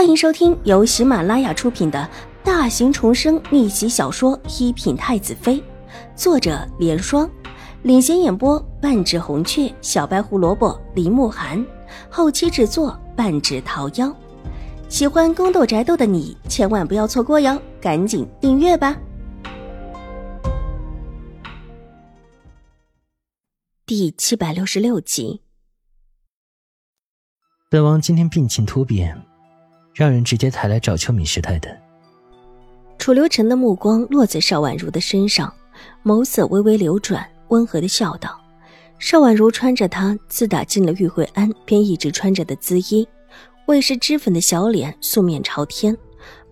欢迎收听由喜马拉雅出品的大型重生逆袭小说《一品太子妃》，作者：莲霜，领衔演播：半指红雀、小白胡萝卜、林慕寒，后期制作：半指桃夭。喜欢宫斗宅斗的你千万不要错过哟，赶紧订阅吧！第七百六十六集，本王今天病情突变。让人直接抬来找秋敏师太的。楚留臣的目光落在邵婉如的身上，眸色微微流转，温和的笑道：“邵婉如穿着她自打进了玉慧庵便一直穿着的姿衣，未施脂粉的小脸素面朝天，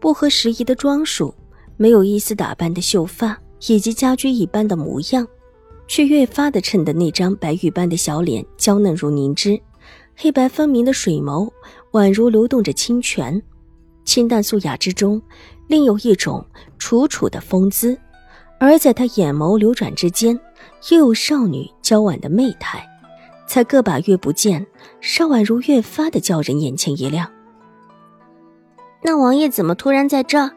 不合时宜的装束，没有一丝打扮的秀发，以及家居一般的模样，却越发的衬得那张白玉般的小脸娇嫩如凝脂，黑白分明的水眸。”宛如流动着清泉，清淡素雅之中，另有一种楚楚的风姿；而在她眼眸流转之间，又有少女娇婉的媚态。才个把月不见，邵婉如越发的叫人眼前一亮。那王爷怎么突然在这？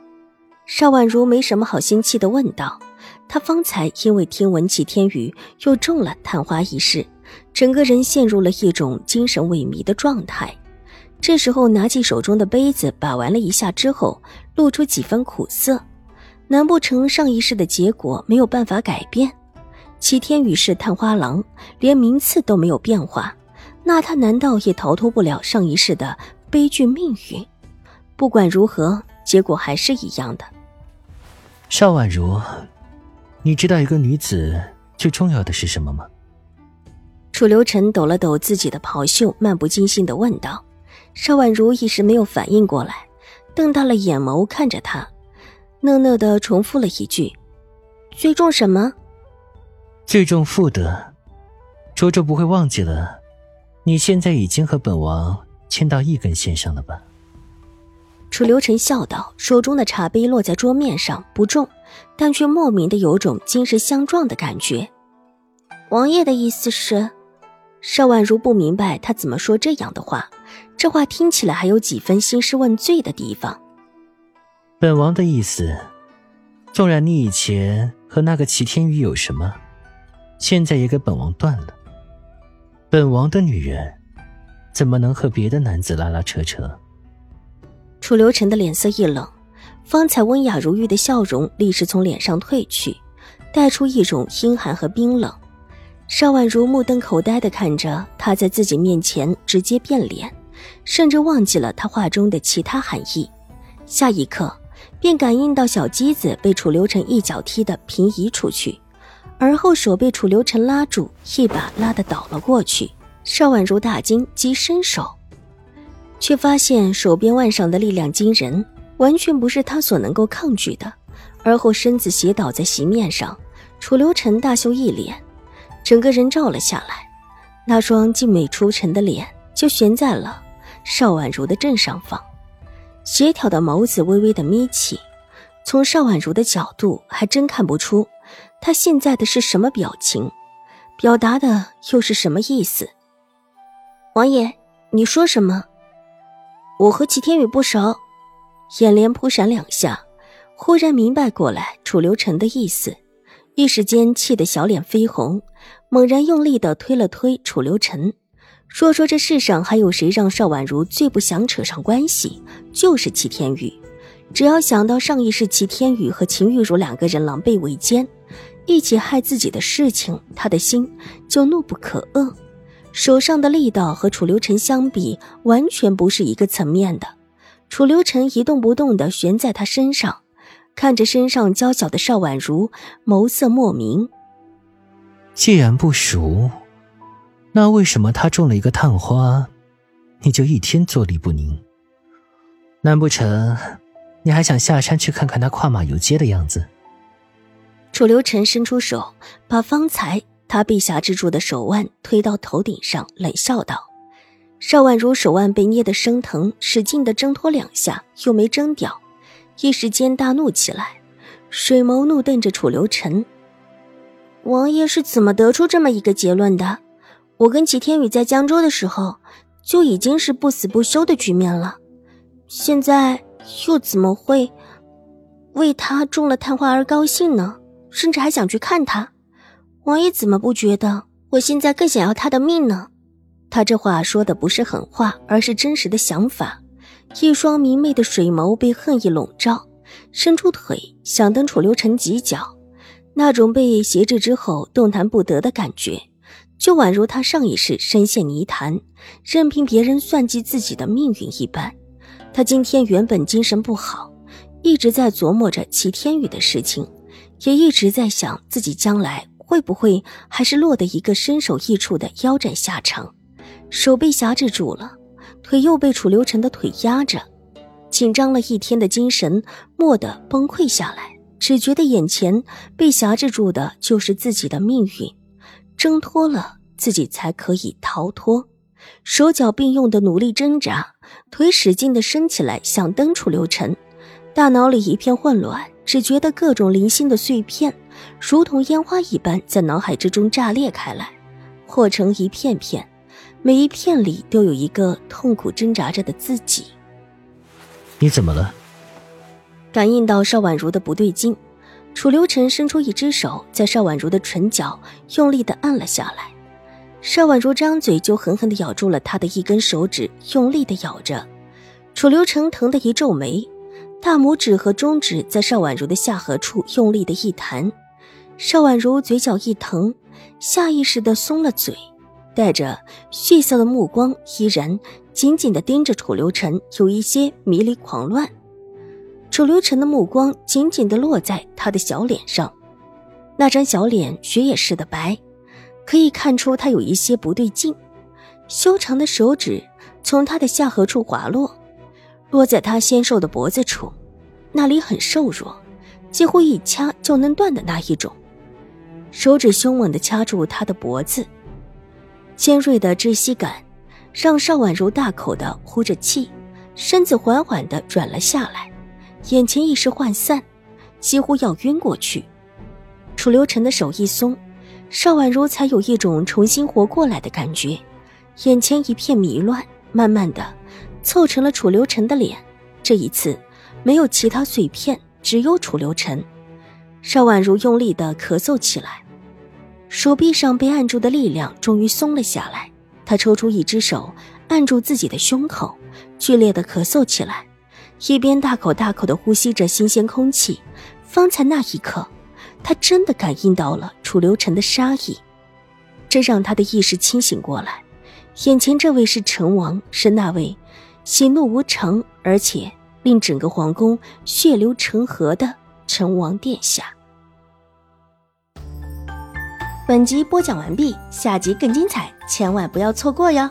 邵婉如没什么好心气的问道。她方才因为听闻齐天宇又中了探花一事，整个人陷入了一种精神萎靡的状态。这时候，拿起手中的杯子，把玩了一下之后，露出几分苦涩。难不成上一世的结果没有办法改变？齐天宇是探花郎，连名次都没有变化，那他难道也逃脱不了上一世的悲剧命运？不管如何，结果还是一样的。邵婉如，你知道一个女子最重要的是什么吗？楚留臣抖了抖自己的袍袖，漫不经心的问道。邵婉如一时没有反应过来，瞪大了眼眸看着他，讷讷的重复了一句：“最重什么？最重妇德。卓卓不会忘记了，你现在已经和本王牵到一根线上了吧？”楚留臣笑道，手中的茶杯落在桌面上，不重，但却莫名的有种金石相撞的感觉。王爷的意思是？邵婉如不明白他怎么说这样的话。这话听起来还有几分兴师问罪的地方。本王的意思，纵然你以前和那个齐天宇有什么，现在也给本王断了。本王的女人，怎么能和别的男子拉拉扯扯？楚留臣的脸色一冷，方才温雅如玉的笑容立时从脸上褪去，带出一种阴寒和冰冷。邵婉如目瞪口呆的看着他在自己面前直接变脸。甚至忘记了他话中的其他含义，下一刻便感应到小机子被楚留臣一脚踢得平移出去，而后手被楚留臣拉住，一把拉得倒了过去。邵婉如大惊，急伸手，却发现手边腕上的力量惊人，完全不是他所能够抗拒的。而后身子斜倒在席面上，楚留臣大羞一脸，整个人照了下来，那双静美出尘的脸就悬在了。邵婉如的正上方，协调的眸子微微的眯起。从邵婉如的角度，还真看不出她现在的是什么表情，表达的又是什么意思。王爷，你说什么？我和齐天宇不熟。眼帘扑闪两下，忽然明白过来楚留臣的意思，一时间气得小脸绯红，猛然用力的推了推楚留臣。说说这世上还有谁让邵婉如最不想扯上关系，就是齐天宇。只要想到上一世齐天宇和秦玉茹两个人狼狈为奸，一起害自己的事情，他的心就怒不可遏。手上的力道和楚留臣相比，完全不是一个层面的。楚留臣一动不动地悬在他身上，看着身上娇小的邵婉如，眸色莫名。既然不熟。那为什么他中了一个探花，你就一天坐立不宁？难不成你还想下山去看看他跨马游街的样子？楚留臣伸出手，把方才他被挟制住的手腕推到头顶上，冷笑道：“邵婉如手腕被捏得生疼，使劲的挣脱两下，又没挣掉，一时间大怒起来，水眸怒瞪着楚留臣。王爷是怎么得出这么一个结论的？”我跟齐天宇在江州的时候，就已经是不死不休的局面了，现在又怎么会为他中了探花而高兴呢？甚至还想去看他。王爷怎么不觉得我现在更想要他的命呢？他这话说的不是狠话，而是真实的想法。一双明媚的水眸被恨意笼罩，伸出腿想蹬楚留臣几脚，那种被挟制之后动弹不得的感觉，就宛如他上一世深陷泥潭，任凭别人算计自己的命运一般。他今天原本精神不好，一直在琢磨着齐天宇的事情，也一直在想自己将来会不会还是落得一个身首异处的腰斩下场，手被挟制住了。腿又被楚留臣的腿压着，紧张了一天的精神蓦地崩溃下来，只觉得眼前被挟制住的就是自己的命运，挣脱了自己才可以逃脱。手脚并用的努力挣扎，腿使劲的伸起来想蹬楚留晨，大脑里一片混乱，只觉得各种零星的碎片如同烟花一般在脑海之中炸裂开来，化成一片片。每一片里都有一个痛苦挣扎着的自己。你怎么了？感应到邵婉如的不对劲，楚留臣伸出一只手，在邵婉如的唇角用力的按了下来。邵婉如张嘴就狠狠的咬住了他的一根手指，用力的咬着。楚留臣疼得一皱眉，大拇指和中指在邵婉如的下颌处用力的一弹。邵婉如嘴角一疼，下意识的松了嘴。带着血色的目光，依然紧紧地盯着楚留臣，有一些迷离狂乱。楚留臣的目光紧紧地落在他的小脸上，那张小脸雪也似的白，可以看出他有一些不对劲。修长的手指从他的下颌处滑落，落在他纤瘦的脖子处，那里很瘦弱，几乎一掐就能断的那一种。手指凶猛地掐住他的脖子。尖锐的窒息感，让邵婉如大口的呼着气，身子缓缓的软了下来，眼前一时涣散，几乎要晕过去。楚留臣的手一松，邵婉如才有一种重新活过来的感觉，眼前一片迷乱，慢慢的凑成了楚留臣的脸。这一次，没有其他碎片，只有楚留臣。邵婉如用力的咳嗽起来。手臂上被按住的力量终于松了下来，他抽出一只手按住自己的胸口，剧烈的咳嗽起来，一边大口大口的呼吸着新鲜空气。方才那一刻，他真的感应到了楚留臣的杀意，这让他的意识清醒过来，眼前这位是成王，是那位喜怒无常，而且令整个皇宫血流成河的成王殿下。本集播讲完毕，下集更精彩，千万不要错过哟！